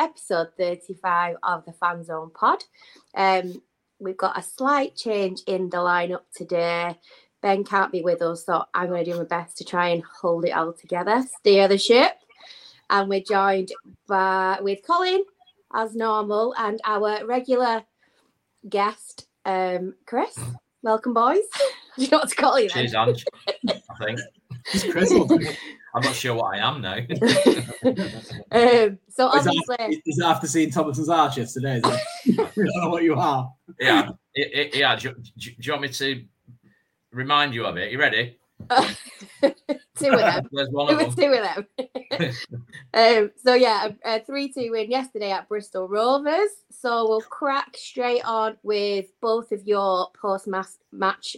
episode 35 of the Fan Zone pod. Um, we've got a slight change in the lineup today. Ben can't be with us, so I'm going to do my best to try and hold it all together, steer the ship. And we're joined by with Colin as normal and our regular guest, um, Chris. Welcome, boys. you know what to call you. Cheers, Ange. I think. Chris. I'm not sure what I am now. um, so Is obviously, that, is that after seeing Thomason's Arch yesterday? I don't know what you are. yeah, it, it, yeah. Do, do, do you want me to remind you of it? You ready? two of them. There's one There of them. two of them. um, so yeah, a, a three-two win yesterday at Bristol Rovers. So we'll crack straight on with both of your post-match match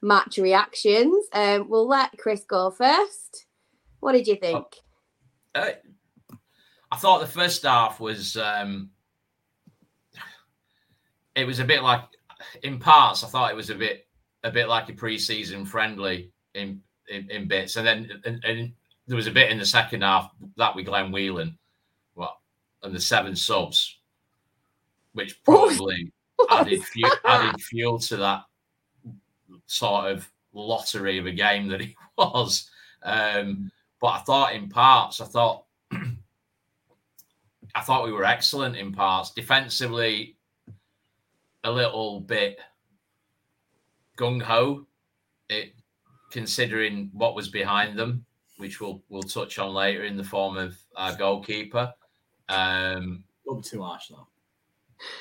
match reactions. Um, we'll let Chris go first. What did you think? Uh, I thought the first half was um, it was a bit like in parts. I thought it was a bit a bit like a pre-season friendly in in, in bits, and then and, and there was a bit in the second half that with Glenn Whelan, what and the seven subs, which probably added fuel, added fuel to that sort of lottery of a game that it was. Um, but I thought in parts, I thought I thought we were excellent in parts. Defensively, a little bit gung ho, it considering what was behind them, which we'll we'll touch on later in the form of our goalkeeper. Um, Don't be too harsh, though.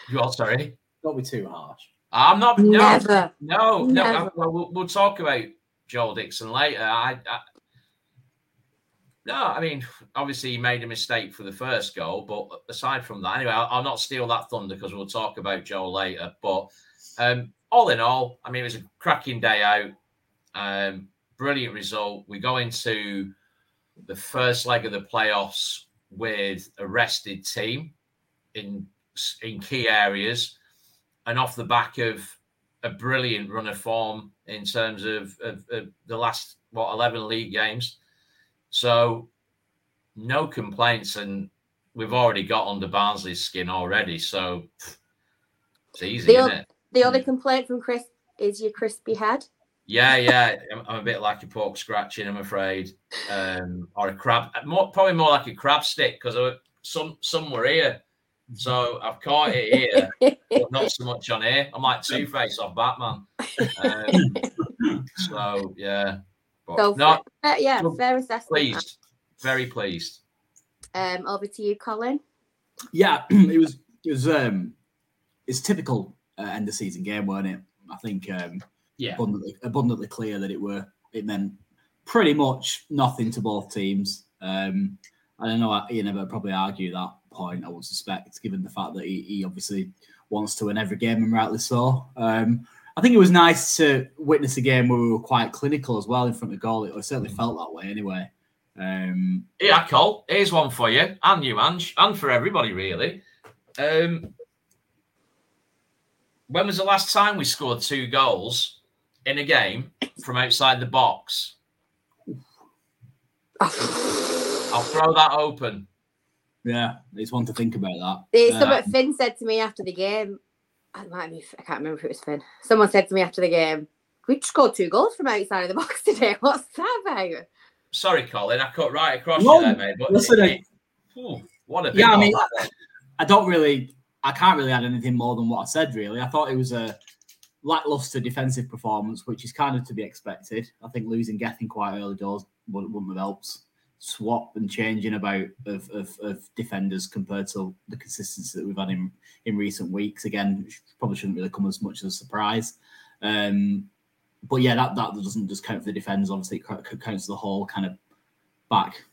you all sorry. Don't be too harsh. I'm not. No, Never. no, no. Never. I- well, we'll, we'll talk about Joel Dixon later. I, I, no, I mean, obviously he made a mistake for the first goal, but aside from that, anyway, I'll, I'll not steal that thunder because we'll talk about Joel later. But um, all in all, I mean, it was a cracking day out. Um, brilliant result. We go into the first leg of the playoffs with a rested team in in key areas and off the back of a brilliant run of form in terms of, of, of the last what 11 league games so no complaints and we've already got under barnsley's skin already so it's easy The isn't it The only complaint from Chris is your crispy head. yeah yeah I'm, I'm a bit like a pork scratching i'm afraid um or a crab more probably more like a crab stick because some some were here so i've caught it here but not so much on here. I'm like Two Face off Batman. Um, so yeah, but Go for no, it. Uh, yeah, Well, fair assessment. pleased, very pleased. Um, over to you, Colin. Yeah, it was. It was. Um, it's typical uh, end of season game, weren't it? I think um, Yeah, abundantly, abundantly clear that it were. It meant pretty much nothing to both teams. Um, I don't know. You never probably argue that point. I would suspect, given the fact that he, he obviously wants to win every game, and rightly so. Um, I think it was nice to witness a game where we were quite clinical as well in front of goal. It certainly felt that way, anyway. Um, yeah, Cole. Here's one for you and you, Ange, and for everybody really. Um, when was the last time we scored two goals in a game from outside the box? I'll throw that open. yeah, it's one to think about that. It's Uh, something Finn said to me after the game. I might be, I can't remember if it was Finn. Someone said to me after the game, "We scored two goals from outside of the box today. What's that about?" Sorry, Colin, I cut right across No, you there, mate. But listen, it- Phew, what a big Yeah, I mean, that. I don't really, I can't really add anything more than what I said. Really, I thought it was a lackluster defensive performance, which is kind of to be expected. I think losing Gethin quite early doors wouldn't, wouldn't have helped. Swap and changing about of, of, of defenders compared to the consistency that we've had in, in recent weeks. Again, probably shouldn't really come as much as a surprise. Um, but yeah, that, that doesn't just count for the defenders. Obviously, it co- counts the whole kind of back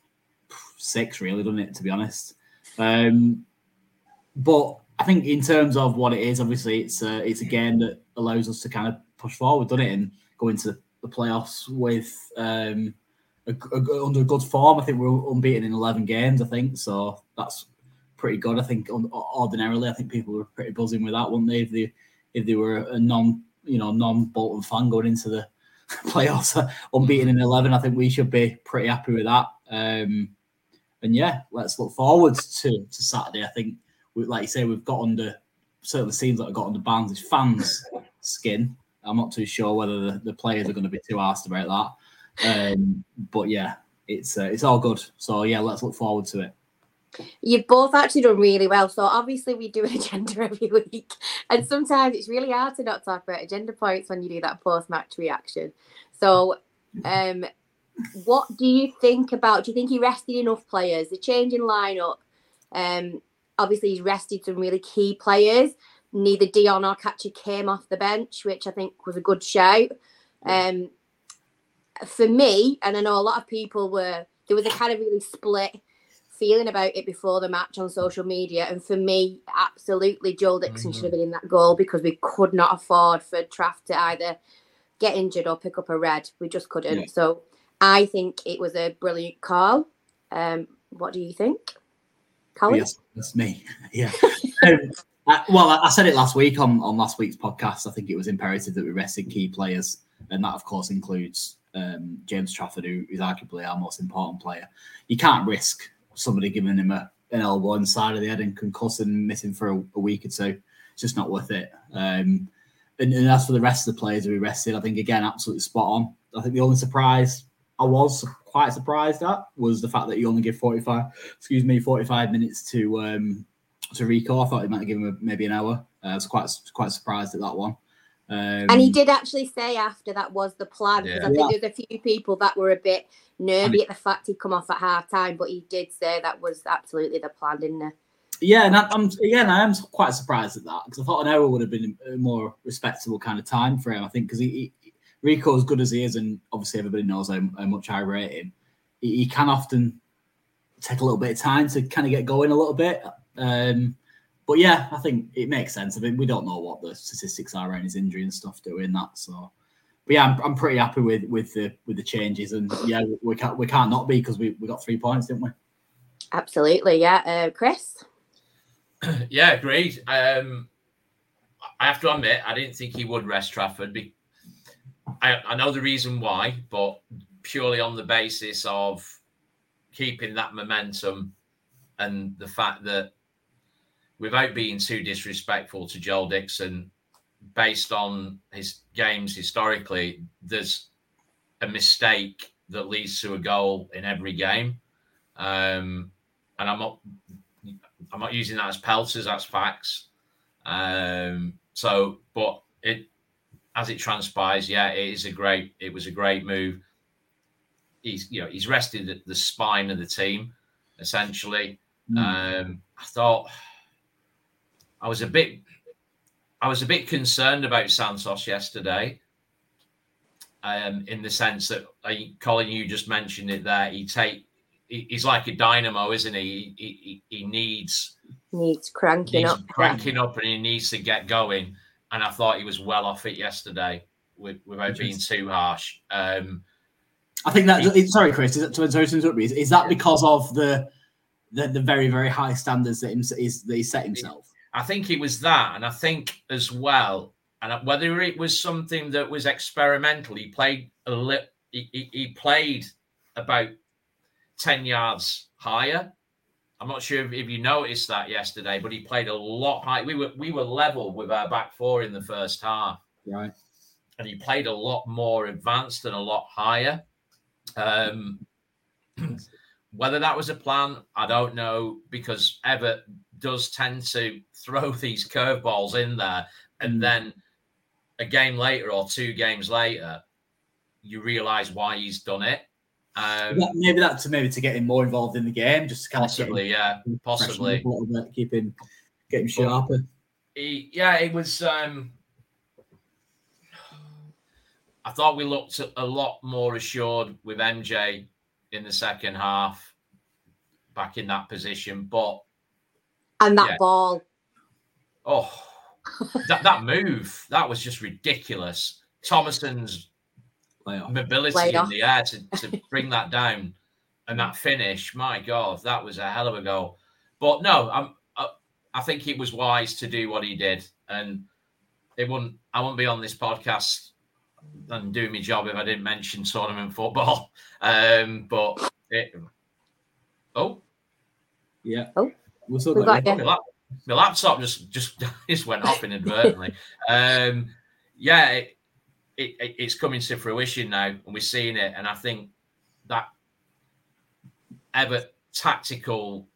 six, really, doesn't it? To be honest. Um, but I think in terms of what it is, obviously it's a, it's a game that allows us to kind of push forward, doesn't it, and go into the playoffs with um, a, a- under good form. I think we're unbeaten in eleven games. I think so. That's pretty good. I think ordinarily, I think people were pretty buzzing with that, wouldn't they? If they if they were a non you know non Bolton fan going into the playoffs unbeaten in eleven, I think we should be pretty happy with that. Um, and yeah, let's look forward to, to Saturday. I think, like you say, we've got under certainly seems like have got under Barnes' fans' skin. I'm not too sure whether the, the players are going to be too asked about that. Um, but yeah, it's uh, it's all good. So yeah, let's look forward to it. You've both actually done really well. So obviously we do an agenda every week, and sometimes it's really hard to not talk about agenda points when you do that post-match reaction. So, um, what do you think about? Do you think he rested enough players? The change in lineup. Um, obviously he's rested some really key players. Neither Dion or Catcher came off the bench, which I think was a good shout. Um, for me, and I know a lot of people were there was a kind of really split feeling about it before the match on social media. And for me, absolutely, Joel Dixon mm-hmm. should have been in that goal because we could not afford for Traff to either get injured or pick up a red. We just couldn't. Yeah. So I think it was a brilliant call. Um, what do you think, Colin? Yes, that's me. Yeah. um, well, I said it last week on, on last week's podcast. I think it was imperative that we rested key players, and that, of course, includes um, James Trafford, who is arguably our most important player. You can't risk somebody giving him a, an elbow inside of the head and concussing missing for a, a, week or two. It's just not worth it. Um, and, and, as for the rest of the players we rested, I think again absolutely spot on. I think the only surprise I was quite surprised at was the fact that you only give 45, excuse me, 45 minutes to um, to Rico. I thought he might give him a, maybe an hour. Uh, I was quite quite surprised at that one. Um, and he did actually say after that was the plan because yeah. I think yeah. there's a few people that were a bit nervy at the fact he'd come off at half time, but he did say that was absolutely the plan, didn't he? Yeah, and I, am again, I am quite surprised at that because I thought an hour would have been a more respectable kind of time for him. I think because he, he, Rico, as good as he is, and obviously everybody knows how, how much I rate him, he, he, can often take a little bit of time to kind of get going a little bit. Um, but yeah, I think it makes sense. I mean, we don't know what the statistics are around his injury and stuff doing that, so but yeah, I'm, I'm pretty happy with with the with the changes, and yeah, we can't we can't not be because we, we got three points, didn't we? Absolutely, yeah. Uh, Chris. yeah, agreed. Um, I have to admit, I didn't think he would rest Trafford. Be- I, I know the reason why, but purely on the basis of keeping that momentum and the fact that without being too disrespectful to Joel Dixon, based on his games historically, there's a mistake that leads to a goal in every game. Um, and I'm not I'm not using that as pelters, that's facts. Um, so but it as it transpires, yeah, it is a great it was a great move. He's you know he's rested the, the spine of the team essentially. Mm. Um, I thought I was a bit I was a bit concerned about Santos yesterday, um, in the sense that uh, Colin, you just mentioned it there. He take he, he's like a dynamo, isn't he? He, he, he needs needs cranking needs up, cranking up, and he needs to get going. And I thought he was well off it yesterday, with, without being too harsh. Um, I think that. He, sorry, Chris. Is, it, to, sorry to interrupt me. Is, is that because of the, the the very very high standards that, him, is, that he set himself? I think it was that, and I think as well, and whether it was something that was experimental, he played a li- he, he, he played about ten yards higher. I'm not sure if, if, you noticed that yesterday, but he played a lot high. We were we were level with our back four in the first half, right? And he played a lot more advanced and a lot higher. Um, whether that was a plan, I don't know, because Evatt does tend to throw these curveballs in there, and mm. then a game later or two games later, you realise why he's done it. Um, maybe that's maybe to get him more involved in the game, just to kind possibly, of yeah, possibly a little bit, keep him, get him sharper. He, yeah, it was. um I thought we looked a lot more assured with MJ in the second half, back in that position, but and that yeah. ball. Oh, that that move that was just ridiculous. Thomason's mobility in the air to, to bring that down and that finish. My God, that was a hell of a goal. But no, I'm, I, I think it was wise to do what he did, and it wouldn't. I wouldn't be on this podcast and doing my job if I didn't mention tournament football. Um, but it, oh, Yeah. Oh, We've still we've got got you. you. My, my laptop just just just went off inadvertently. um, yeah, it, it, it- it's coming to fruition now, and we're seeing it. And I think that ever tactical,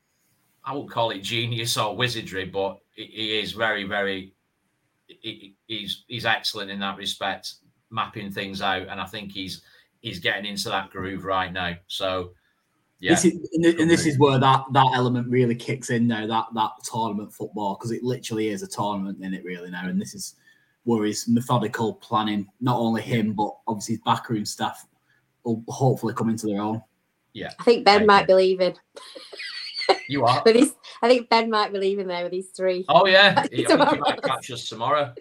I won't call it genius or wizardry, but he- is very, very. he- He's he's excellent in that respect, mapping things out, and I think he's he's getting into that groove right now. So, yeah, This is, and, and this is where that, that element really kicks in now. That that tournament football because it literally is a tournament in it really now, and this is where his methodical planning, not only him but obviously his backroom staff, will hopefully come into their own. Yeah. I think Ben I might be leaving. you are. but he's, I think Ben might be leaving there with these three. Oh yeah, he, I think he Tomorrow. might catch us tomorrow.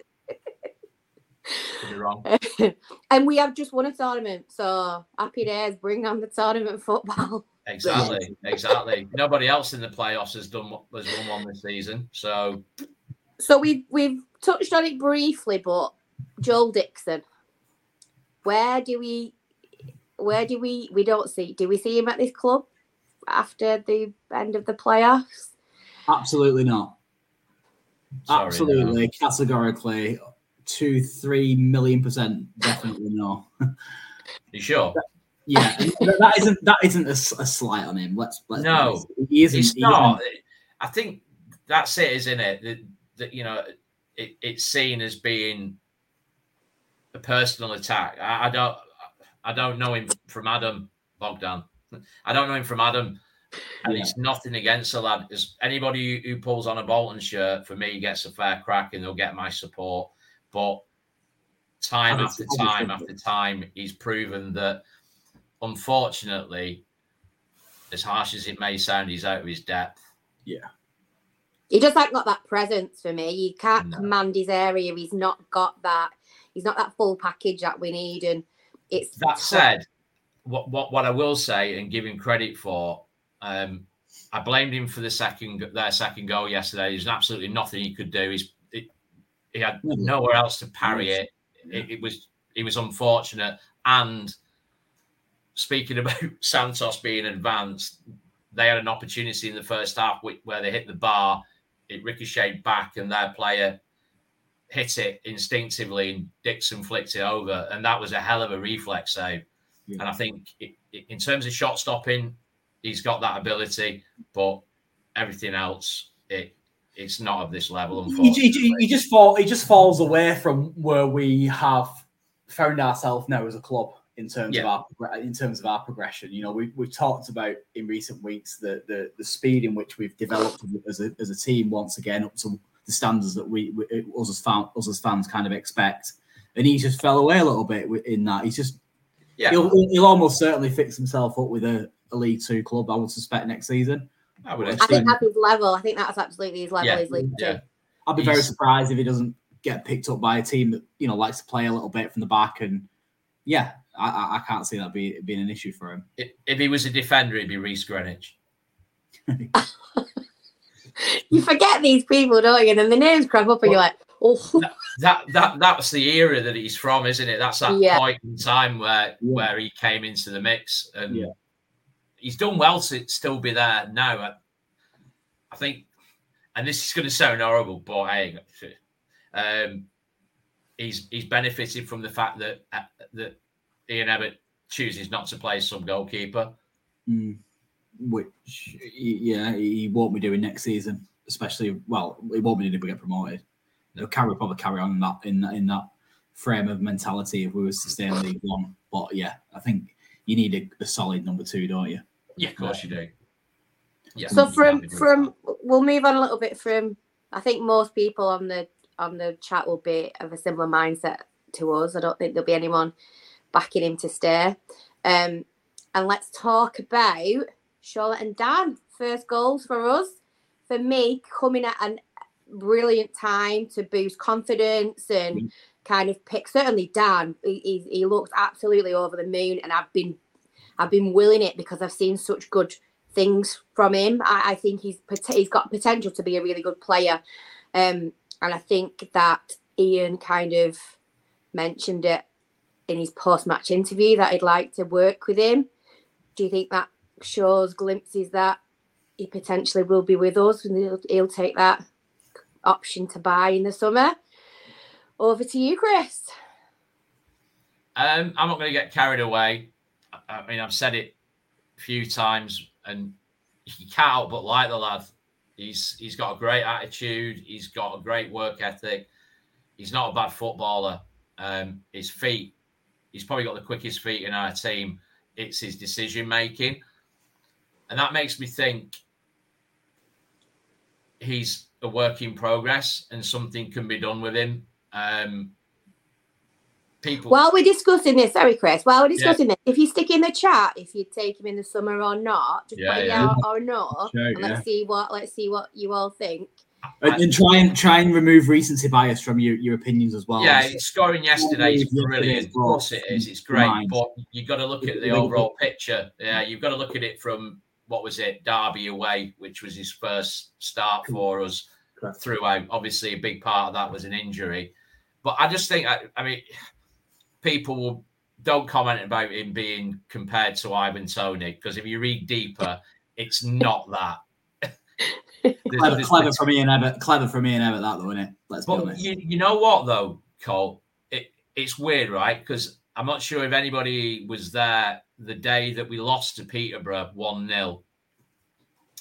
Could be wrong. and we have just won a tournament, so happy days. Bring on the tournament football. Exactly, exactly. Nobody else in the playoffs has done what has won one this season. So So we've we've touched on it briefly, but Joel Dixon, where do we, where do we we don't see? Do we see him at this club after the end of the playoffs? Absolutely not. sorry, Absolutely, categorically, two, three million percent, definitely no. no. You sure? Yeah, That isn't that isn't a slight on him. Let's, let's No, he isn't. It's he not. isn't- I think that's it, isn't it? That, that you know, it, it's seen as being a personal attack. I, I don't, I don't know him from Adam Bogdan. I don't know him from Adam, and Yeah. it's nothing against the lad. As anybody who, pulls on a Bolton shirt for me gets a fair crack, and they'll get my support. But time after time after time, he's proven that, unfortunately, as harsh as it may sound, he's out of his depth. He just like got that presence for me. He can't No. command his area. He's not got that. He's not that full package that we need. And it's That said, what what what I will say and give him credit for, um, I blamed him for the second their second goal yesterday. There's absolutely nothing he could do. He's it, he had Mhm. nowhere else to parry it. it. It was it was unfortunate. And speaking about Santos being advanced, they had an opportunity in the first half where they hit the bar. It ricocheted back, and their player hit it instinctively, and Dixon flicked it over, and that was a hell of a reflex save. Yeah. And I think it, it- in terms of shot stopping, he's got that ability, but everything else, it it's not of this level. he, he, he just fall, he just falls away from where we have found ourselves now as a club in terms of our in terms of our progression. You know, we we've talked about in recent weeks the the, the speed in which we've developed as a, as a team once again up to the standards that we, we us as fan, us as fans kind of expect. And he just fell away a little bit in that. He's just yeah, he'll, he'll almost certainly fix himself up with a, a League Two club. I would suspect next season. I would I think that's his level. I think that's absolutely his level. Yeah, His league yeah. two. I'd be very surprised if he doesn't get picked up by a team that you know likes to play a little bit from the back. And yeah, I, I, I can't see that be, being an issue for him. If- If he was a defender, it'd be Reese Greenwich. You forget these people, don't you? And then the names crop up, and you're like, oh, That that that's the era that he's from, isn't it? That's that Yeah. point in time where Yeah. where he came into the mix, and Yeah. he's done well to still be there now. I, I think, and this is going to sound horrible, but hey, um, he's he's benefited from the fact that uh, that Ian Evatt chooses not to play some goalkeeper. Mm. Which yeah, he won't be doing next season, especially well, he won't be doing if we get promoted. He'll carry probably carry on in that in that in that frame of mentality if we was to stay in League One. But yeah, I think you need a, a solid number two, don't you? Yeah, of course you do. Yeah. So from from we'll move on a little bit from I think most people on the on the chat will be of a similar mindset to us. I don't think there'll be anyone backing him to stay. Um, and let's talk about Charlotte and Dan. First goals for us. For me, coming at a brilliant time to boost confidence and Mm. kind of pick. Certainly, Dan. He, he, he looks absolutely over the moon, and I've been I've been willing it because I've seen such good things from him. I, I think he's he's got potential to be a really good player, um, and I think that Ian kind of mentioned it in his post match interview that he'd like to work with him. Do you think that shows glimpses that he potentially will be with us and he'll, he'll take that option to buy in the summer. Over to you, Chris. Um, I'm not going to get carried away. I mean, I've said it a few times, and you can't help but like the lad. He's he's got a great attitude. He's got a great work ethic. He's not a bad footballer. Um, his feet, he's probably got the quickest feet in our team. It's his decision making, and that makes me think he's a work in progress, and something can be done with him. Um, people. While we're discussing this, sorry, Chris. While we're discussing yeah. this, if you stick in the chat, if you take him in the summer or not, just yeah, put yeah. out or not, sure, and let's see what let's see what you all think. And, and, try and try and remove recency bias from your, your opinions as well. Yeah, scoring yesterday is brilliant. Of course it is. It's great, Mind. but you've got to look at the overall picture. Yeah, you've got to look at it from what was it, Derby away, which was his first start for us Correct. throughout. Obviously, a big part of that was an injury. But I just think, I, I mean, people will don't comment about him being compared to Ivan Toney because if you read deeper, it's not that. clever, clever for me and Evatt. Clever for me and Evatt, that though, isn't it? Let's but be honest. You, you know what though, Cole? It, it's weird, right? Because I'm not sure if anybody was there the day that we lost to Peterborough one 0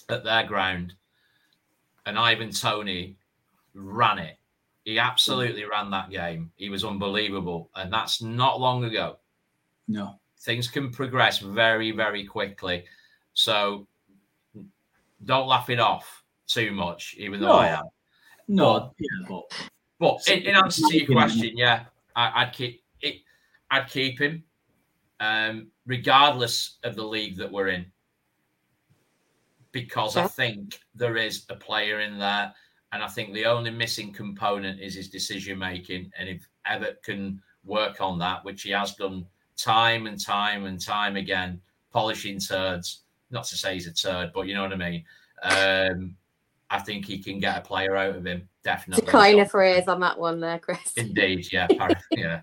at their ground, and Ivan Toney ran it he absolutely ran that game. He was unbelievable. And that's not long ago. No. Things can progress very, very quickly. So don't laugh it off too much, even though no. I am. No, but, yeah, but, but in, in, answer to your question, yeah, I, would keep it. I'd keep him, um, regardless of the league that we're in, because I think there is a player in there and I think the only missing component is his decision making. And if Evatt can work on that, which he has done time and time and time again, polishing turds, not to say he's a turd, but you know what I mean. Um, I think he can get a player out of him. Definitely. To coin a phrase on that one there, Chris. Indeed, yeah. yeah.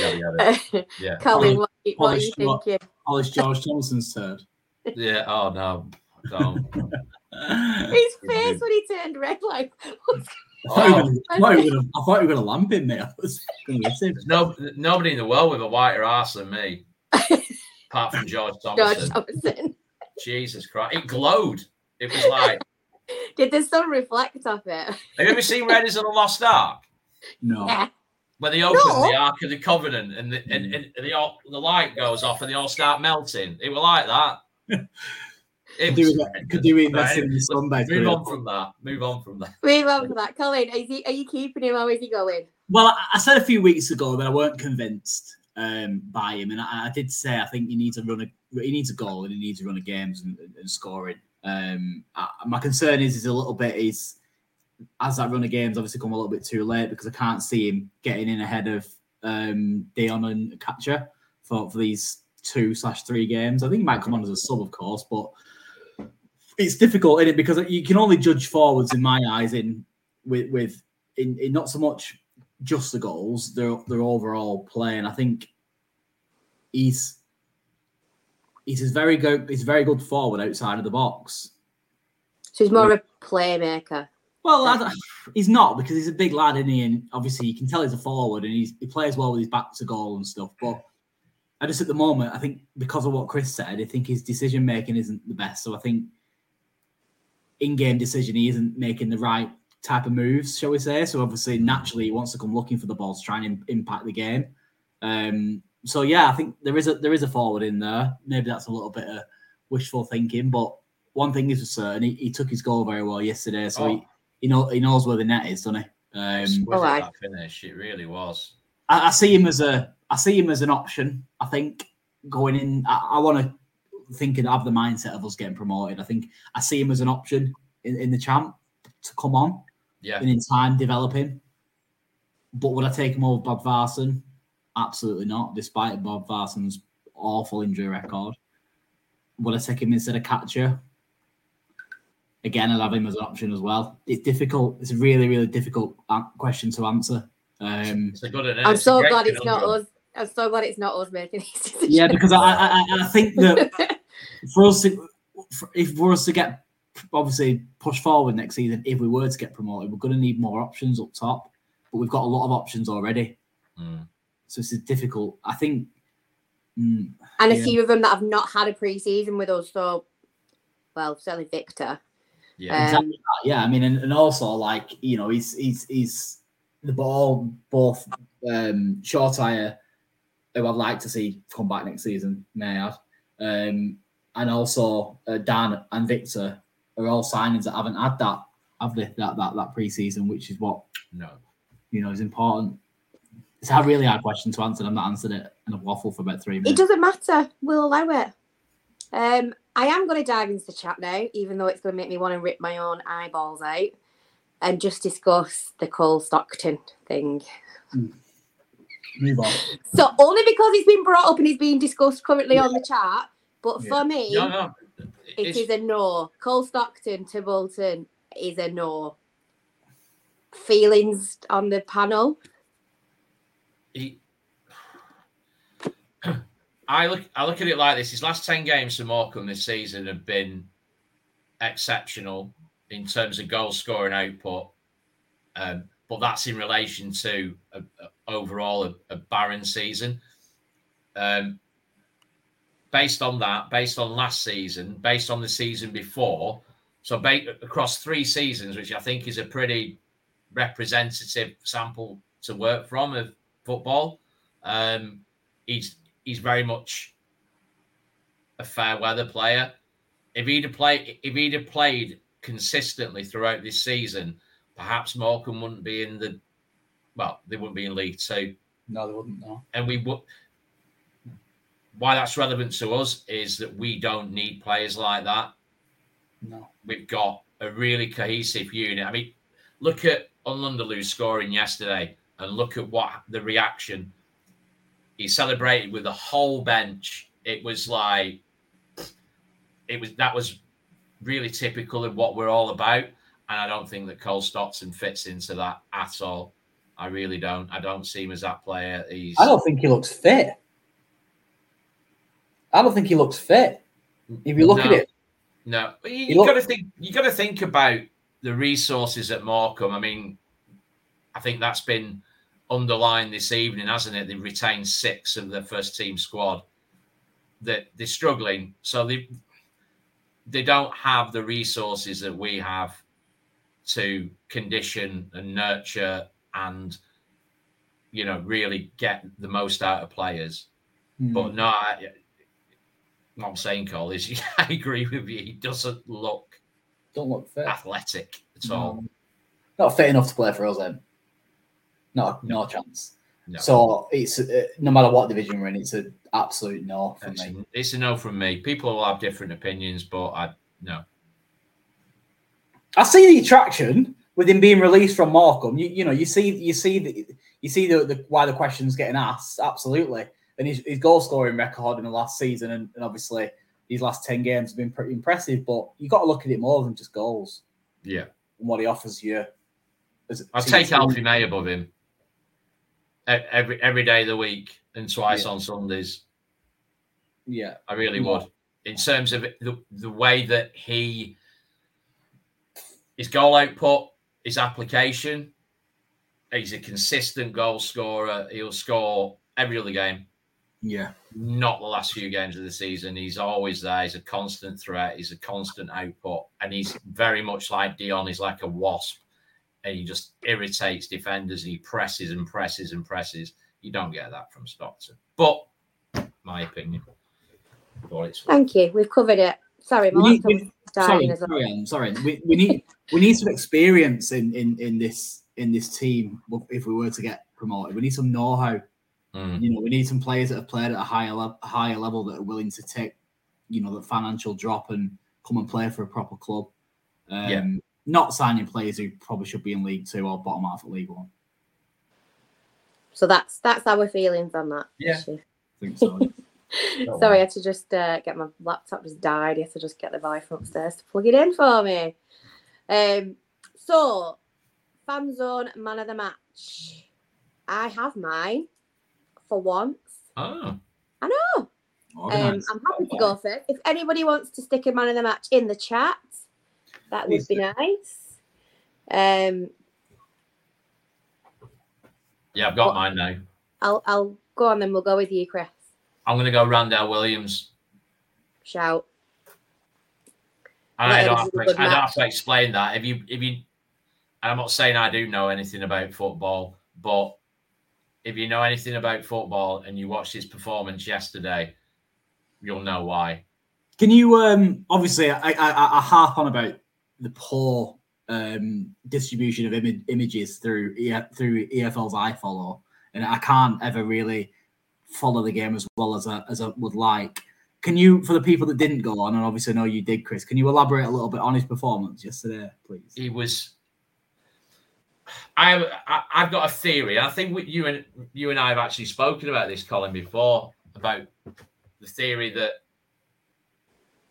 yeah, yeah. Colin, what, what are you thinking? Polish George Thomason's turd. Yeah. Oh no. No. His face when he turned red, like. I thought, oh. I, thought you were going to lamp him there. No, nobody in the world with a whiter ass than me, apart from George Thomason. George Thomason. Jesus Christ. It glowed. It was like. Did the sun reflect off it? Have you ever seen Raiders of the Lost Ark? No. Yeah. When they open no. the Ark of the Covenant and the, and, and the, all, the light goes off and they all start melting. It was like that. Could do, could do invest in the Sunday. Move on from that. Move on from that. Move on from that. Colin, is he, are you keeping him or is he going? Well, I, I said a few weeks ago that I weren't convinced um, by him, and I, I, did say I think he needs to run a he needs a goal and he needs to run a games and, and, and scoring. Um, I, my concern is is a little bit is as that run of games obviously come a little bit too late because I can't see him getting in ahead of um, Dion and Catcher for, for these two slash three games. I think he might come on as a sub, of course, but it's difficult in it because you can only judge forwards in my eyes in with with in, in not so much just the goals, their their overall play, and I think he's he's a very good he's a very good forward outside of the box. So he's more of a playmaker. Well, he's not because he's a big lad, isn't he? And obviously, you can tell he's a forward, and he's, he plays well with his back to goal and stuff. But I just at the moment, I think because of what Chris said, I think his decision making isn't the best. So I think in-game decision, he isn't making the right type of moves, shall we say? So obviously, naturally, he wants to come looking for the ball to try and impact the game. Um, so yeah, I think there is a there is a forward in there. Maybe that's a little bit of wishful thinking, but one thing is for certain, he, he took his goal very well yesterday, so oh. he he, know, he knows where the net is, doesn't he? Um, oh, that finish, it really was. I, I, see him as a I see him as an option. I think going in, I, I want to thinking have the mindset of us getting promoted. I think I see him as an option in, in the champ to come on. Yeah. And in time developing. But would I take him over Bodvarsson? Absolutely not, despite Bodvarsson's awful injury record. Would I take him instead of catcher? Again, I'd have him as an option as well. It's difficult. It's a really, really difficult question to answer. Um, good, I'm so glad it's not us. I'm so glad it's not us making these decisions. Yeah, because I, I, I think that for us, to, if we're us to get obviously push forward next season, if we were to get promoted, we're going to need more options up top. But we've got a lot of options already, Mm. So it's difficult. I think. mm, And a Yeah. few of them that have not had a pre-season with us. So, well, certainly Victor. Yeah. Um, Exactly yeah, I mean, and, and also like you know, he's he's he's the ball both um Shoretire, who I'd like to see come back next season, may I add, um, and also uh, Dan and Victor are all signings that haven't had that have they that that that preseason, which is what no. you know is important. It's a really hard question to answer. and i am not answered it, and I've for about three minutes. It doesn't matter. We'll allow it. Um, I am going to dive into the chat now, even though it's going to make me want to rip my own eyeballs out and just discuss the Cole Stockton thing. Move on. So only because it's been brought up and it's being discussed currently on the chat, but Yeah. for me, No, no. It's- a no. Cole Stockton to Bolton is a no. Feelings on the panel? He, I look I look at it like this: his last ten games for Morecambe this season have been exceptional in terms of goal scoring output, um, but that's in relation to a, a- overall a, a barren season. Um, based on that, based on last season, based on the season before, so ba- across three seasons, which I think is a pretty representative sample to work from of football. Um, he's he's very much a fair weather player. If he'd have played, if he'd have played consistently throughout this season, perhaps Morecambe wouldn't be in the well, they wouldn't be in League Two, No, they wouldn't. No. and we would. Why that's relevant to us is that we don't need players like that No. we've got a really cohesive unit. I mean, look at Nlundulu scoring yesterday and look at what the reaction. He celebrated with the whole bench. It was like it was that was really typical of what we're all about. And I don't think that Cole Stockton fits into that at all. I really don't. I don't see him as that player. He's I don't think he looks fit. I don't think he looks fit. If you look at it, No, you, you look- got to think. You got to think about the resources at Morecambe. I mean, I think that's been underlined this evening, hasn't it? They've retained six of the first team squad. That they're struggling, so they they don't have the resources that we have to condition and nurture and you know really get the most out of players. Hmm. But no, I, what I'm saying, Cole, is I agree with you. He doesn't look don't look fit. athletic at all. Not fit enough to play for us then. No, no, chance. No. So it's uh, no matter what division we're in, it's an absolute no for it's, me. it's a no from me. People will have different opinions, but I no. I see the attraction with him being released from Morecambe. You, you know, you see, you see the, you see the, the why the question's getting asked. Absolutely, and his, his goal scoring record in the last season, and, and obviously these last ten games have been pretty impressive. But you got to look at it more than just goals Yeah, and what he offers you. As, I'll take Alfie May above him every every day of the week and twice Yeah. on Sundays. Yeah, I really would. In terms of the, the way that he his goal output, his application, he's a consistent goal scorer. He'll score every other game. Yeah. not the last few games of the season. He's always there. He's a constant threat. He's a constant output, and he's very much like Dion. He's like a wasp, and he just irritates defenders. And he presses and presses and presses. You don't get that from Stockton, but my opinion. For it's. Thank you. We've covered it. Sorry, my We need- laptop Sorry, as well. sorry, I'm sorry. We, we need we need some experience in, in in this in this team if we were to get promoted. We need some know-how. Mm. You know, we need some players that have played at a higher level, higher level that are willing to take, you know, the financial drop and come and play for a proper club. Um, Yeah. Not signing players who probably should be in League Two or bottom half of League One. So that's that's our feelings on that. Yeah. issue. I think so. Sorry, I had to just uh, get my laptop just died. I had to just get the guy from upstairs to plug it in for me. Um, so fan zone man of the match. I have mine for once. Oh, I know. Um, I'm happy to go first. If anybody wants to stick a man of the match in the chat, that would be nice. Um, Yeah, I've got mine now. I'll I'll go on then. We'll go with you, Chris. I'm going to go Randell Williams. Shout. And I don't, have to, I don't have to explain that. If you, if you, and I'm not saying I do know anything about football, but if you know anything about football and you watched his performance yesterday, you'll know why. Can you um obviously I, I, I harp on about the poor um distribution of Im- images through E- through EFL's iFollow, and I can't ever really follow the game as well as I, as I would like. Can you, for the people that didn't go on, and obviously I know you did, Chris, can you elaborate a little bit on his performance yesterday, please? He was. I, I I've got a theory. I think you and you and I have actually spoken about this, Colin, before about the theory that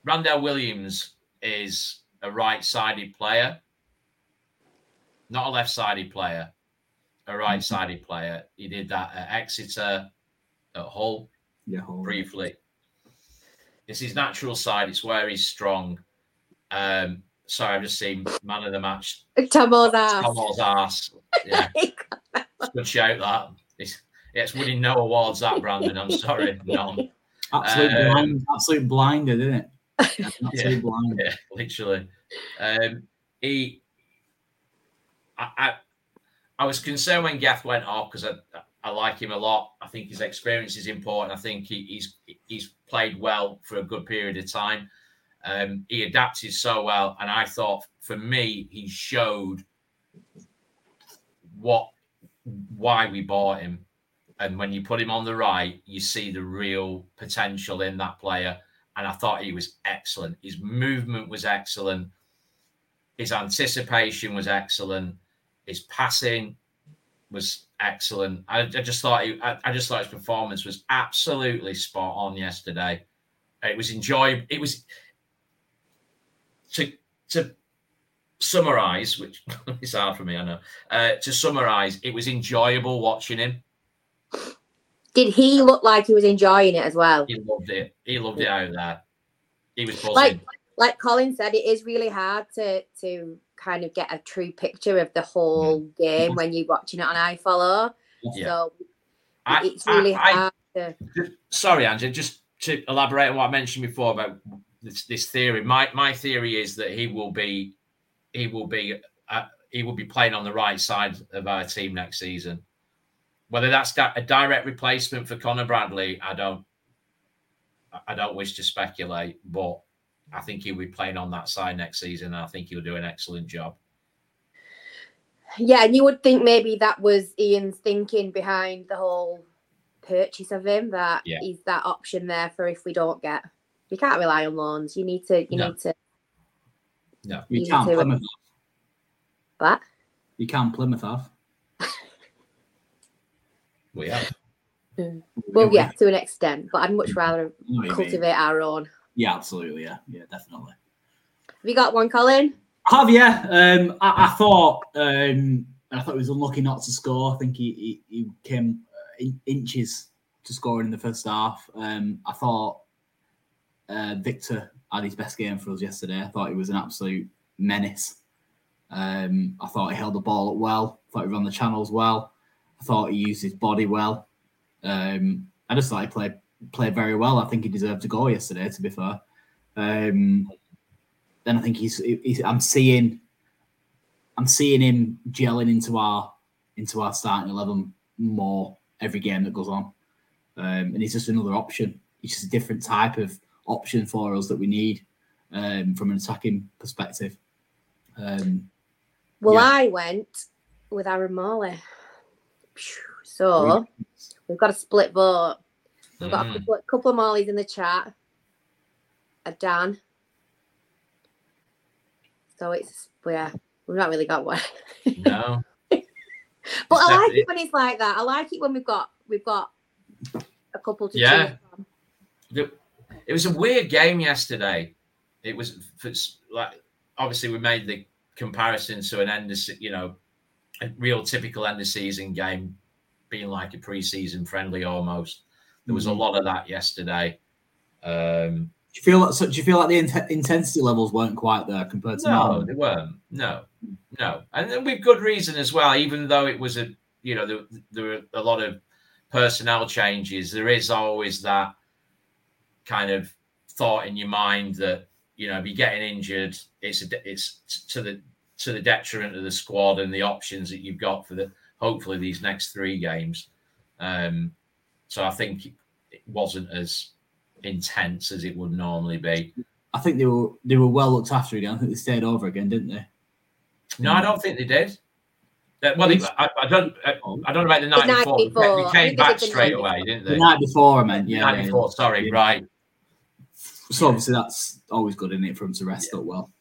Randell Williams is a right-sided player, not a left-sided player, a right-sided player. He did that at Exeter, at Hull, Yeah, hold on. briefly. It's his natural side. It's where he's strong. Um, sorry, I've just seen man of the match. Tomo's ass. Tomo's ass. Yeah, good shout that. It's, yeah, it's winning no awards. That Brandon. I'm sorry, no. Absolute Um, blind, absolute blinder, didn't it? Blinder. Yeah, literally. Um, he, I, I, I was concerned when Gath went off because I, I like him a lot. I think his experience is important. I think he, he's he's played well for a good period of time. Um, he adapted so well, and I thought for me he showed what why we bought him. And when you put him on the right, you see the real potential in that player and I thought he was excellent. His movement was excellent. His anticipation was excellent. His passing was excellent. I, I just thought he, I, I just thought his performance was absolutely spot on yesterday. It was enjoyable. It was to to summarize, which is hard for me, I know. Uh, to summarize, it was enjoyable watching him. Did he look like he was enjoying it as well? He loved it. He loved it out there. He was buzzing. Like like Colin said, it is really hard to to kind of get a true picture of the whole game when you're watching it on iFollow. yeah. So I- it's really I- I- hard to sorry, Andrew, just to elaborate on what I mentioned before about this, this theory. My my theory is that he will be he will be uh, he will be playing on the right side of our team next season. Whether that's di- a direct replacement for Conor Bradley, I don't I don't wish to speculate, but I think he'll be playing on that side next season. And I think he'll do an excellent job. Yeah, and you would think maybe that was Ian's thinking behind the whole purchase of him. That Yeah. he's that option there for if we don't get. You can't rely on loans. You need to. You No. need to. No, You Easy can't to- Plymouth. But You can't Plymouth have. well, yeah, to an extent. But I'd much rather know mean. cultivate our own. Yeah, absolutely. Yeah, yeah, definitely. Have you got one, Colin? I have yeah. Um, I, I thought um, I thought he was unlucky not to score. I think he he, he came uh, in, inches to scoring in the first half. Um, I thought uh, Victor had his best game for us yesterday. I thought he was an absolute menace. Um, I thought he held the ball up well. I thought he ran the channels well. I thought he used his body well. Um, I just thought he played played very well. I think he deserved to go yesterday. To be fair, um, then I think he's, he's. I'm seeing. I'm seeing him gelling into our into our starting eleven more every game that goes on, um, and he's just another option. He's just a different type of option for us that we need um, from an attacking perspective. Um, Well, Yeah. I went with Aaron Morley. So we've got a split vote. We've got a Mhm. couple, a couple of Morleys in the chat. A Dan. So it's yeah, we've not really got one. No. But I like it when it's like that. I like it when we've got we've got a couple to Yeah. choose from. the- it was a weird game yesterday. It was for, like obviously we made the comparison to an end of you know real typical end of season game being like a preseason friendly almost. There was a Mhm. lot of that yesterday. Um, Do you feel like so? Do you feel like the int- intensity levels weren't quite there compared to no, now? they weren't. No, no, and then with good reason as well. Even though it was a, you know, there, there were a lot of personnel changes. There is always that kind of thought in your mind that you know, if you're getting injured, it's a, it's to the to the detriment of the squad and the options that you've got for the hopefully these next three games. Um, so I think it wasn't as intense as it would normally be. I think they were they were well looked after again. I think they stayed over again, didn't they? No, I don't think they did. Uh, well, they, I, I don't. I, I don't know about the night, night before. before. They came back the straight night away, before. didn't The they? night before, I meant. The night yeah, before. Sorry, yeah. right. So obviously that's always good, isn't it, for them to rest up well.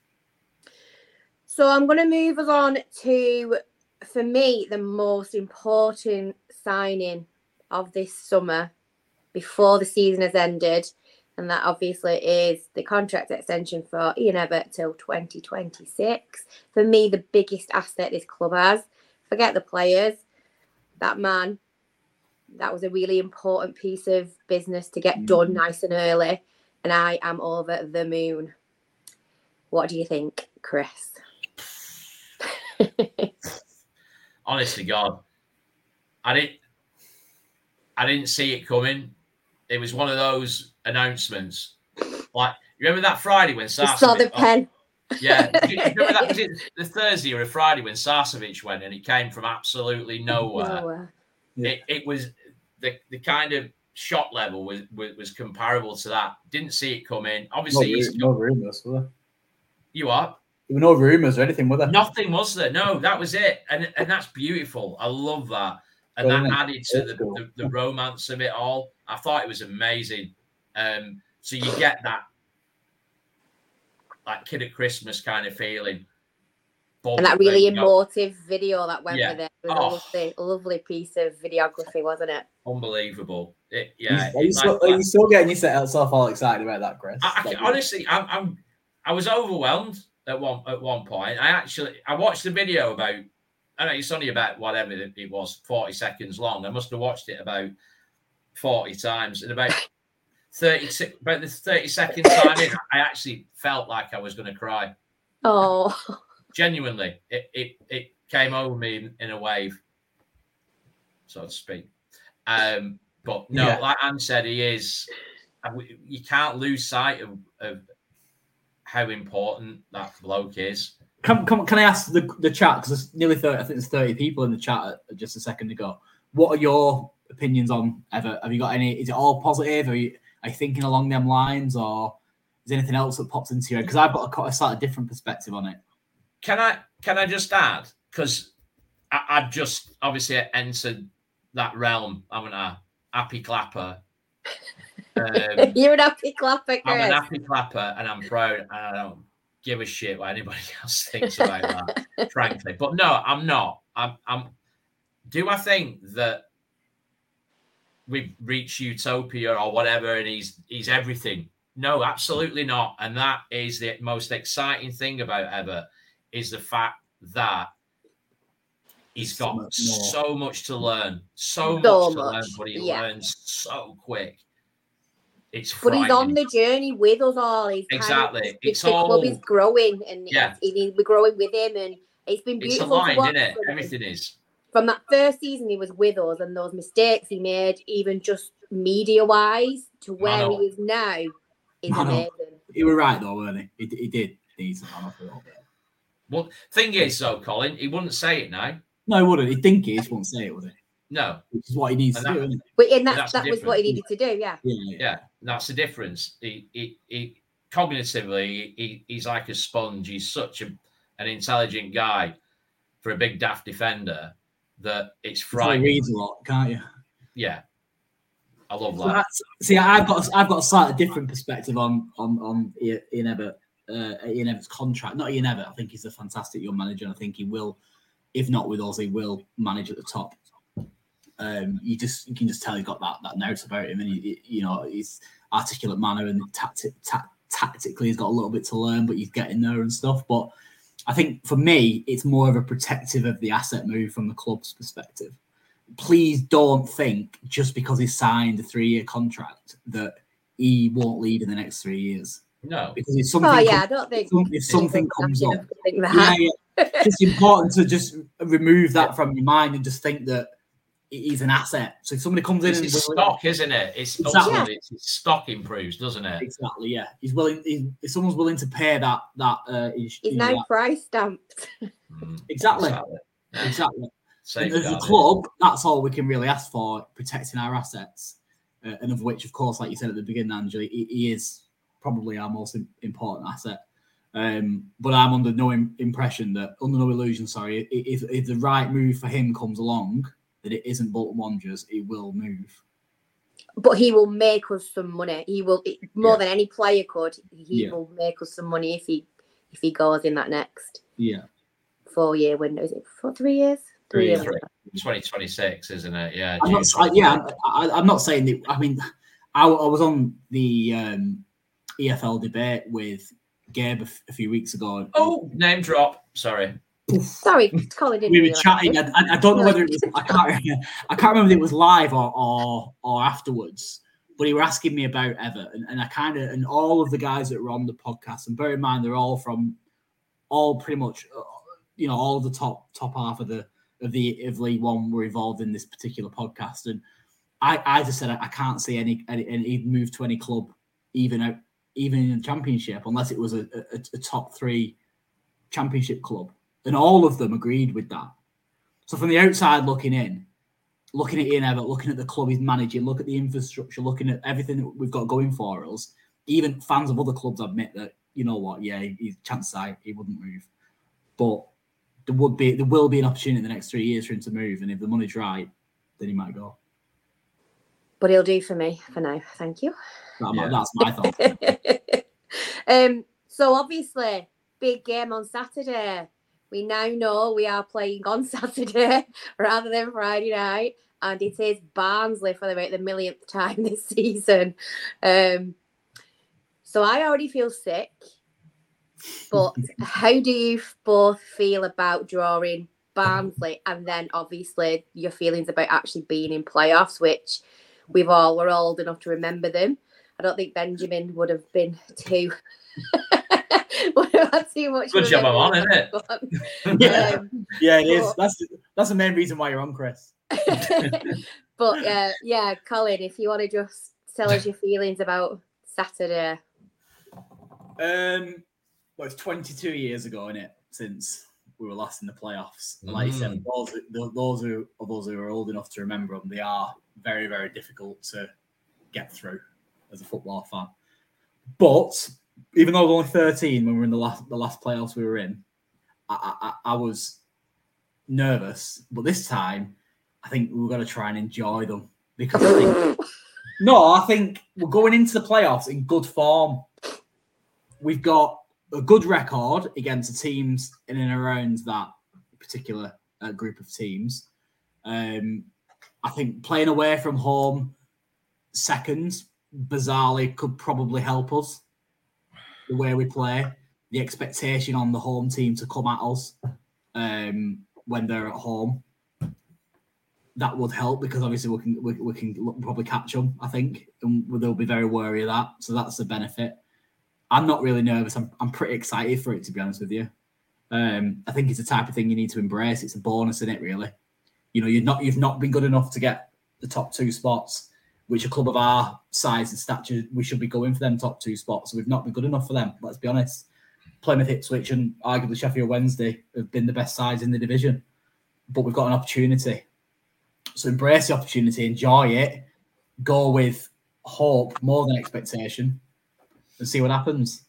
So I'm going to move us on to, for me, the most important signing of this summer before the season has ended. And that obviously is the contract extension for Ian Evatt till 2026. For me, the biggest asset this club has. Forget the players. That man, that was a really important piece of business to get done mm-hmm. nice and early. And I am over the moon. What do you think, Chris? honestly, God, I didn't, I didn't see it coming. It was one of those announcements. Like, you remember that Friday when You saw the Sarcevic? oh, pen. yeah, Do you remember that? Was it the Thursday or a Friday when Sarcevic went and he came from absolutely nowhere? Nowhere. It, it was the the kind of shot level was, was was comparable to that. Didn't see it coming. No, Obviously, he's, ru- no rumours, were you are. There were no rumours or anything, were there? Nothing was there. No, that was it, and and that's beautiful. I love that, and Well, that isn't added to the, cool. the, the romance of it all. I thought it was amazing. Um, so you get that like kid at Christmas kind of feeling, And that really You know, emotive video that went Yeah. with it was Oh. a lovely, lovely piece of videography, wasn't it? unbelievable. It, yeah, are you, still, are you still getting yourself all excited about that, Chris? I, I, Like, honestly, I'm, I'm, I was overwhelmed at one at one point. I actually, I watched the video about. I know it's only about whatever it it was, forty seconds long. I must have watched it about forty times, and about 30 about the thirty second time in, I actually felt like I was going to cry. Oh, Genuinely, it it, it came over me in, in a wave, so to speak. Um, but no, Yeah. like Anne said, he is. You can't lose sight of, of how important that bloke is. Can, can, can I ask the, the chat because there's nearly thirty. I think there's thirty people in the chat just a second ago. What are your opinions on Evatt? Have you got any? Is it all positive? Are you are you thinking along them lines, or is anything else that pops into your head? Because I've got a, a slightly different perspective on it. Can I can I just add because I've just obviously entered that realm. I'm an happy clapper. Um, you're an happy clapper, I'm an happy clapper and I'm proud and I don't give a shit what anybody else thinks about that, frankly. But no, I'm not. I'm, I'm do I think that we've reached utopia or whatever and he's he's everything? No, absolutely not. And that is the most exciting thing about Evatt is the fact that he's got much so much to learn, so, So much to learn, but he yeah. learns so quick. It's But he's on the journey with us all. He's kind of- Exactly. the- It's the club is growing, and Yeah. it's, it- we're growing with him, and it's been It's beautiful to aligned, watch. isn't it? from- Everything is. from that first season he was with us and those mistakes he made, even just media wise, to where know. he is now, is I know. amazing. You were right though, weren't he? He, he did need some man off a little bit. Well, thing is, though, Colin, he wouldn't say it now. No, he wouldn't. He'd think he just won't say it, would he? No, Which is what he needs And to that- do, isn't it? But and that, That's that was what he needed to do, yeah. Yeah, yeah. yeah, that's the difference. He, he, he cognitively, he, he's like a sponge. He's such a, an intelligent guy for a big daft defender that it's So he reads a lot, can't you? Yeah, I love So that. that's- see, I've got I've got a slightly different perspective on on on Ian Ian uh, Ian Evatt's contract. Not Ian Evatt. I think he's a fantastic young manager, and I think he will, if not with us, he will manage at the top. Um, you just you can just tell he's got that that note about him, and he, he- you know he's articulate manner and tactic, ta- tactically he's got a little bit to learn, but he's getting there and stuff. But I think for me, it's more of a protective of the asset move from the club's perspective. Please don't think just because he signed a three year contract that he won't leave in the next three years. No. because if something, Oh yeah, I don't think if something comes up, yeah, yeah, it's important to just remove that from your mind and just think that he's an asset. So if somebody comes in It's and his willing- stock, isn't it? It's Exactly. ultimately it's his stock improves, doesn't it? exactly, yeah, he's willing. He, if someone's willing to pay that, that uh, is, He's now price stamped. Mm, exactly, exactly. Yeah. exactly. And as a club, that's all we can really ask for, protecting our assets, uh, and of which, of course, like you said at the beginning, Angela, he, he is probably our most im- important asset. Um, but I'm under no im- impression that, under no illusion, sorry, if, if the right move for him comes along, that it isn't Bolton Wanderers, he will move. But he will make us some money. He will more Yeah. than any player could. He Yeah. will make us some money if he if he goes in that next Yeah, four year window. Is it for three years? Three years. years. Three. 2026, isn't it? Yeah. I'm not, I, yeah, I, I'm not saying that. I mean, I, I was on the um, EFL debate with Gabe a, f- a few weeks ago. Oh, name drop. Sorry. Sorry, Colin didn't we were chatting. I, I- don't know whether it was. I can't. I can't remember if it was live or or, or afterwards. But he were asking me about Everton, and I kind of and all of the guys that were on the podcast. And bear in mind, they're all from all pretty much, uh, you know, all of the top top half of the of the of League One were involved in this particular podcast. And I I just said I, I can't see any any, any move to any club, even out even in the Championship, unless it was a, a, a top three Championship club and all of them agreed with that. So from the outside looking in, looking at Ian Evatt, looking at the club he's managing, look at the infrastructure, looking at everything that we've got going for us, even fans of other clubs admit that you know what, yeah, he's chance chances are he wouldn't move, but there would be there will be an opportunity in the next three years for him to move, and if the money's right, then he might go. But he'll do for me for now. Thank you. That- Yeah. That's my thought. um, so obviously, big game on Saturday. We now know we are playing on Saturday rather than Friday night, and it is Barnsley for about the millionth time this season. Um, so I already feel sick. But how do you both feel about drawing Barnsley, and then obviously your feelings about actually being in playoffs, which we've all we're old enough to remember them. I don't think Benjamin would have been too would have had too much. Good job I'm on, memory. Yeah. Um, yeah, it is. But- That's that's the main reason why you're on, Chris. but uh, yeah, Colin, if you want to just tell us your feelings about Saturday. Um, well, it's 22 years ago, isn't it, since we were last in the playoffs. And like you said, Mm. those th- those who of us who are old enough to remember them, they are very very difficult to get through as a football fan. But even though I was only 13 when we were in the last the last playoffs we were in, I, I, I was nervous. But this time, I think we were going to try and enjoy them because I think no, I think we're going into the playoffs in good form. We've got a good record against the teams in and around that particular uh, group of teams. Um, I think playing away from home seconds, bizarrely, could probably help us. The way we play, the expectation on the home team to come at us um, when they're at home that would help because obviously we can we, we can probably catch them. I think, and they'll be very wary of that. So that's the benefit. I'm not really nervous. I'm I'm pretty excited for it to be honest with you. Um, I think it's the type of thing you need to embrace. It's a bonus in it, really. You know, you've not you've not been good enough to get the top two spots, which a club of our size and stature we should be going for them top two spots. We've not been good enough for them. Let's be honest. Plymouth, Ipswich, and arguably Sheffield Wednesday have been the best sides in the division, but we've got an opportunity. So embrace the opportunity, enjoy it, go with hope more than expectation, and see what happens.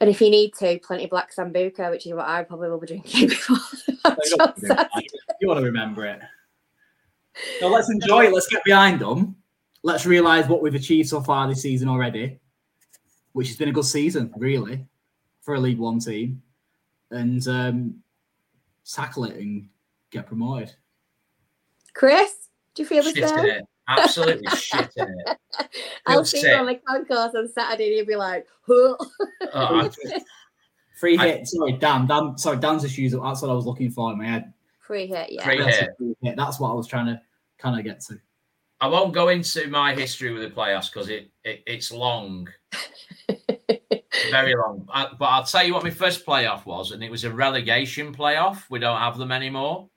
And if you need to, plenty of black sambuca, which is what I probably will be drinking before You want to Saturday. you want to remember it. No, let's enjoy it. Let's get behind them. Let's realise what we've achieved so far this season already, which has been a good season, really, for a League One team, and um, tackle it and get promoted. Chris, do you feel the Shit in same? it. Absolutely shit in it. I'll Feel see sick. you on the concourse on Saturday and you'll be like, huh. Oh, I- Free I- hit. Sorry, Dan. Dan. Sorry, Dan's issues. That's what I was looking for in my head. free hit, yeah. Free hit. free hit. That's what I was trying to kind of get to. I won't go into my history with the playoffs because it, it it's long, very long. I, but I'll tell you what my first playoff was, and it was a relegation playoff. We don't have them anymore.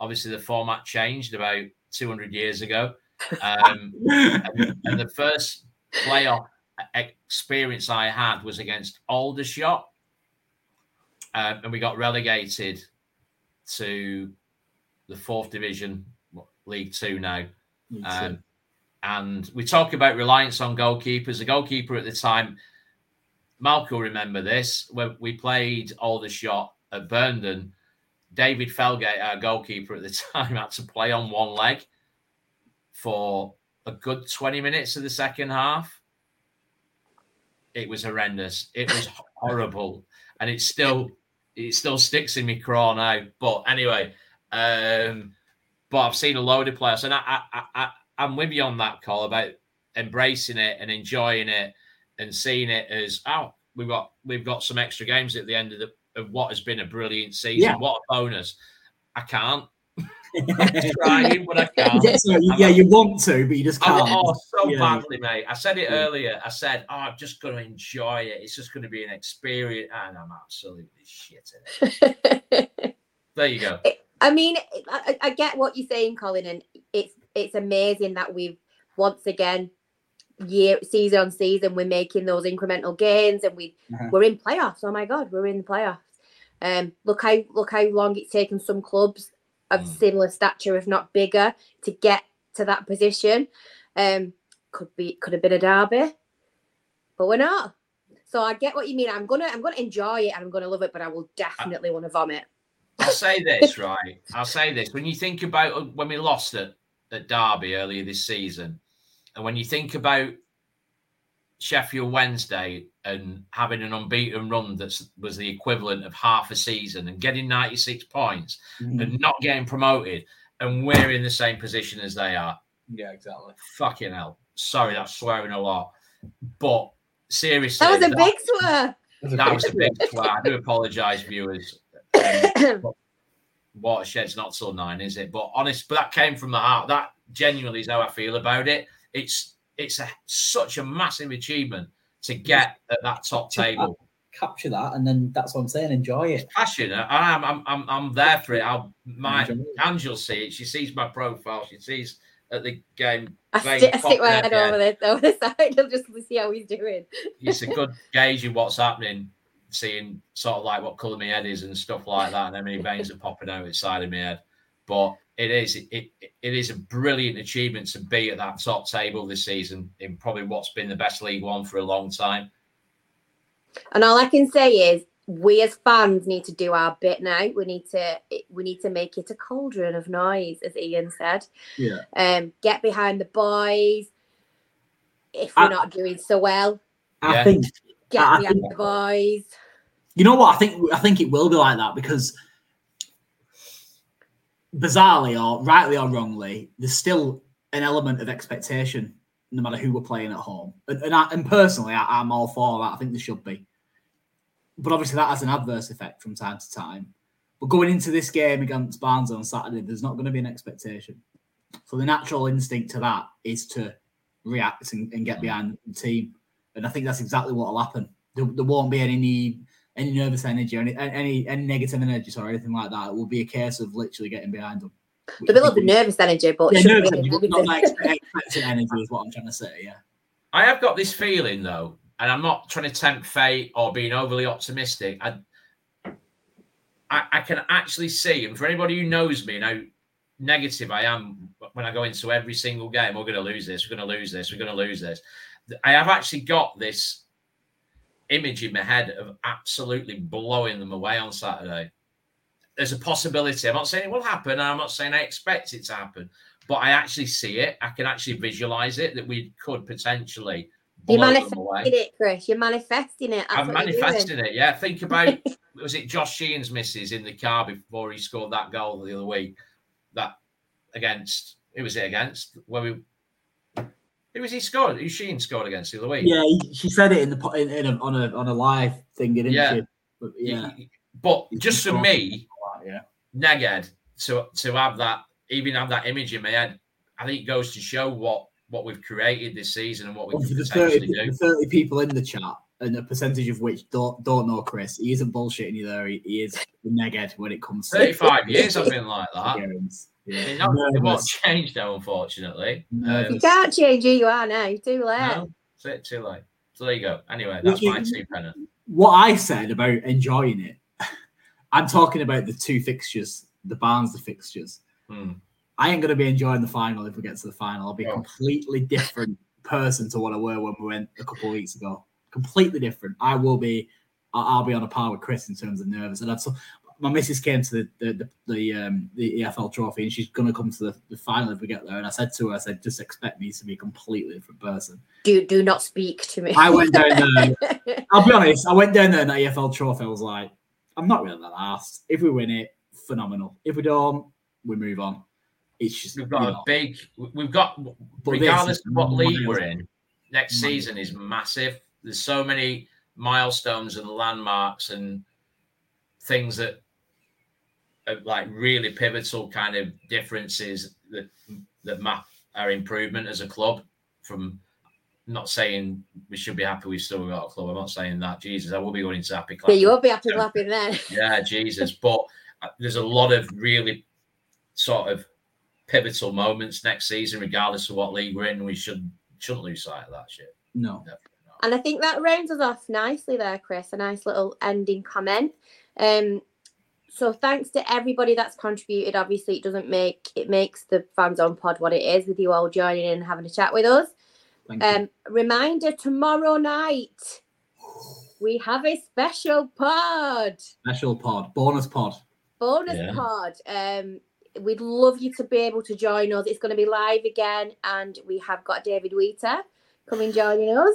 Obviously, the format changed about 200 years ago. Um, and, and the first playoff experience I had was against Aldershot, um, and we got relegated to the fourth division, League Two now. Um, and we talk about reliance on goalkeepers. The goalkeeper at the time, Malcolm will remember this, when we played Aldershot at Burnden, David Felgate, our goalkeeper at the time, had to play on one leg for a good 20 minutes of the second half. It was horrendous. It was horrible. And it still it still sticks in me craw now. But anyway, um, but I've seen a load of players, and I, I, I, I'm with you on that call about embracing it and enjoying it and seeing it as oh, we've got we've got some extra games at the end of the of what has been a brilliant season. Yeah. What a bonus! I can't. I'm trying, but I can't. yeah, so, yeah, you want to, but you just can't. oh, so Yeah. badly, mate. I said it Yeah. earlier. I said, oh, I'm just going to enjoy it. It's just going to be an experience. And I'm absolutely shit at it. There you go. I mean, I, I get what you're saying, Colin, and it's it's amazing that we've once again year season on season we're making those incremental gains and we Uh-huh. we're in playoffs. Oh my god, we're in the playoffs. Um, look how look how long it's taken some clubs of Mm. similar stature, if not bigger, to get to that position. Um, could be could have been a derby, but we're not. So I get what you mean. I'm gonna I'm gonna enjoy it and I'm gonna love it, but I will definitely want to vomit. I'll say this, right? I'll say this. When you think about uh, when we lost at, at Derby earlier this season, and when you think about Sheffield Wednesday and having an unbeaten run that was the equivalent of half a season and getting 96 points Mhm. and not getting promoted, and we're in the same position as they are, Yeah, exactly. fucking hell. Sorry, that's swearing a lot. But seriously, That was a big swear. that was a big swear. I do apologise, viewers. Um, Watershed's not till nine, is it? But honest, but that came from the heart. That genuinely is how I feel about it. It's it's a, such a massive achievement to get at that top table. Capture that, and then that's what I'm saying. Enjoy it. Passionate. I'm I'm I'm, I'm there for it. I'll my Enjoy it. Angel see it. She sees my profile. She sees at the game. I, Playing I stick my head net, over the, over the side and just see how he's doing. It's a good gauge of what's happening. Seeing sort of like what colour my head is and stuff like that, and how many veins are popping out inside of my head. But it is it, it it is a brilliant achievement to be at that top table this season in probably what's been the best League One for a long time. And all I can say is, we as fans need to do our bit now. We need to we need to make it a cauldron of noise, as Ian said. Yeah. Um, get behind the boys. If we're I- not doing so well, I Yeah. think get I behind think- the boys. You know what? I think I think it will be like that because bizarrely or rightly or wrongly, there's still an element of expectation no matter who we're playing at home. And, and, I, and personally, I, I'm all for that. I think there should be. But obviously, that has an adverse effect from time to time. But going into this game against Barnes on Saturday, there's not going to be an expectation. So the natural instinct to that is to react and, and get mm. behind the team. And I think that's exactly what will happen. There, there won't be any need, any nervous energy or any, any any negative energy or anything like that. It will be a case of literally getting behind them. There'll be a little bit nervous energy, but Yeah, it shouldn't nervous be energy, but not like negative. energy is what I'm trying to say. Yeah. I have got this feeling though, and I'm not trying to tempt fate or being overly optimistic. I, I, I can actually see, and for anybody who knows me now negative I am when I go into every single game, we're going to lose this, we're going to lose this, we're going to lose this. I have actually got this image in my head of absolutely blowing them away on Saturday. There's a possibility. I'm not saying it will happen, and I'm not saying I expect it to happen, but I actually see it. I can actually visualize it that we could potentially You're them manifesting away. it, Chris. You're manifesting it. That's I'm you're manifesting it. Yeah, think about was it Josh Sheehan's misses in the car before he scored that goal the other week? That against who was it against? Where we who was he scored? Who Sheehan scored against the other week? Yeah, he- she said it in the in, in a, on a on a live thing, didn't Yeah. she? But yeah, But just for me, Yeah. Neged, to to have that, even have that image in my head, I think it goes to show what what we've created this season and what we Well, can the 30, do. the 30 people in the chat, and a percentage of which don't don't know Chris, he isn't bullshitting you there. He, he is negghead when it comes to 35 years I've been like that. games. I Yeah. mean, not, it won't change now, unfortunately. Um, You can't change who you are now. Too late. no, it's too late. So there you go. Anyway, that's my two pennant. What I said about enjoying it, I'm talking about the two fixtures, the Barnes, the fixtures. Hmm. I ain't gonna be enjoying the final if we get to the final. I'll be a Oh. completely different person to what I were when we went a couple of weeks ago. Completely different. I will be. I- I'll be on a par with Chris in terms of nervous. And I've so my missus came to the the the, the, um, the EFL trophy and she's gonna come to the, the final if we get there. And I said to her, I said, just expect me to be a completely different person. Do do not speak to me. I went down there. I'll be honest. I went down there in the EFL trophy. I was like, I'm not really that asked. If we win it, phenomenal. If we don't, we move on. It's just We've you got know, a big. We've got But regardless of what league we're in. Next miles. season is massive. There's so many milestones and landmarks and things that are like really pivotal kind of differences that that map our improvement as a club. From not saying we should be happy we've still got a club. I'm not saying that. Jesus, I will be going into happy yeah, you won't be happy clapping then. Yeah, Jesus. But uh, there's a lot of really sort of pivotal moments next season, regardless of what league we're in. We should shouldn't lose sight of that shit. no. And I think that rounds us off nicely there, Chris. A nice little ending comment. Um, so thanks to everybody that's contributed. Obviously, it doesn't make it makes the fans on pod what it is with you all joining in and having a chat with us. Thank you. Um, reminder tomorrow night we have a special pod, Special pod, bonus pod. bonus Yeah. pod. Um, we'd love you to be able to join us. It's going to be live again, and we have got David Wheater coming joining us.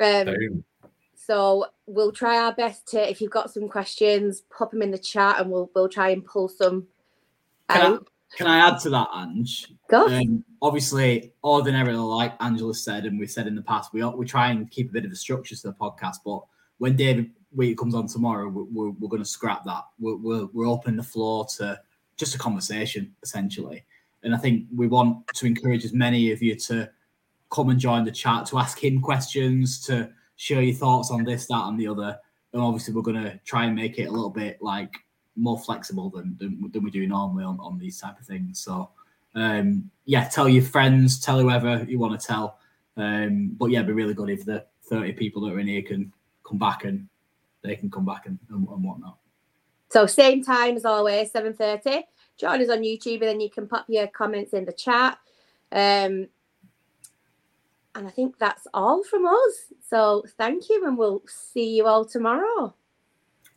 Um, Boom. So we'll try our best to. If you've got some questions, pop them in the chat, and we'll we'll try and pull some Can I, can I add to that, Ange? Go. Um, obviously, ordinarily, like Angela said, and we've said in the past, we we try and keep a bit of a structure to the podcast. But when David Wheat comes on tomorrow, we're, we're, we're going to scrap that. We're, we're, we're opening the floor to just a conversation, essentially. And I think we want to encourage as many of you to come and join the chat, to ask him questions, to share your thoughts on this, that, and the other. And obviously, we're going to try and make it a little bit like more flexible than, than, than we do normally on, on these type of things. So, um, yeah, tell your friends, tell whoever you want to tell. Um, but yeah, it'd be really good if the 30 people that are in here can come back and they can come back and, and, and whatnot. So same time as always, seven thirty. Join us on YouTube, and then you can pop your comments in the chat. Um, and I think that's all from us. So thank you, and we'll see you all tomorrow.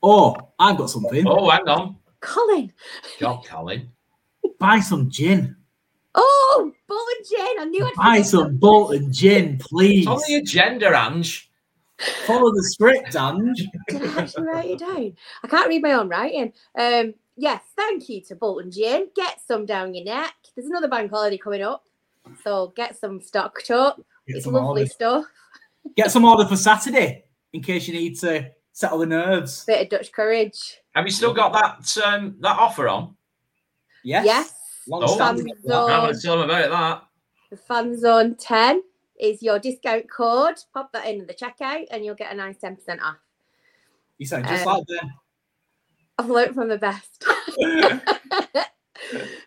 Oh, I've got something. Oh, hang on. Colin. God, Colin. Buy some gin. Oh, Bolton gin. I knew I'd Buy forget some Bolton gin, please. It's on the agenda, Ange. Follow the script, Ange. Did I actually write it down? I can't read my own writing. Um, yes, thank you to Bolton Gin. Get some down your neck. There's another bank holiday coming up, so get some stocked up. Get it's some, lovely order. stuff. Get some order for Saturday in case you need to settle the nerves. Bit of Dutch courage. Have you still got that um, that offer on? Yes. Yes. Long Oh. standing. I haven't zone, tell them about that. the fan zone 10 is your discount code. Pop that in at the checkout and you'll get a nice 10% off. You sound just Um, like them. I've learned from the best.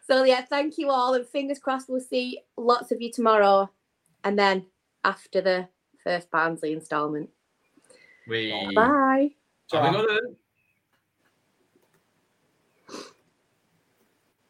so yeah, thank you all, and fingers crossed we'll see lots of you tomorrow, and then after the first Barnsley instalment. We Bye. have a good one.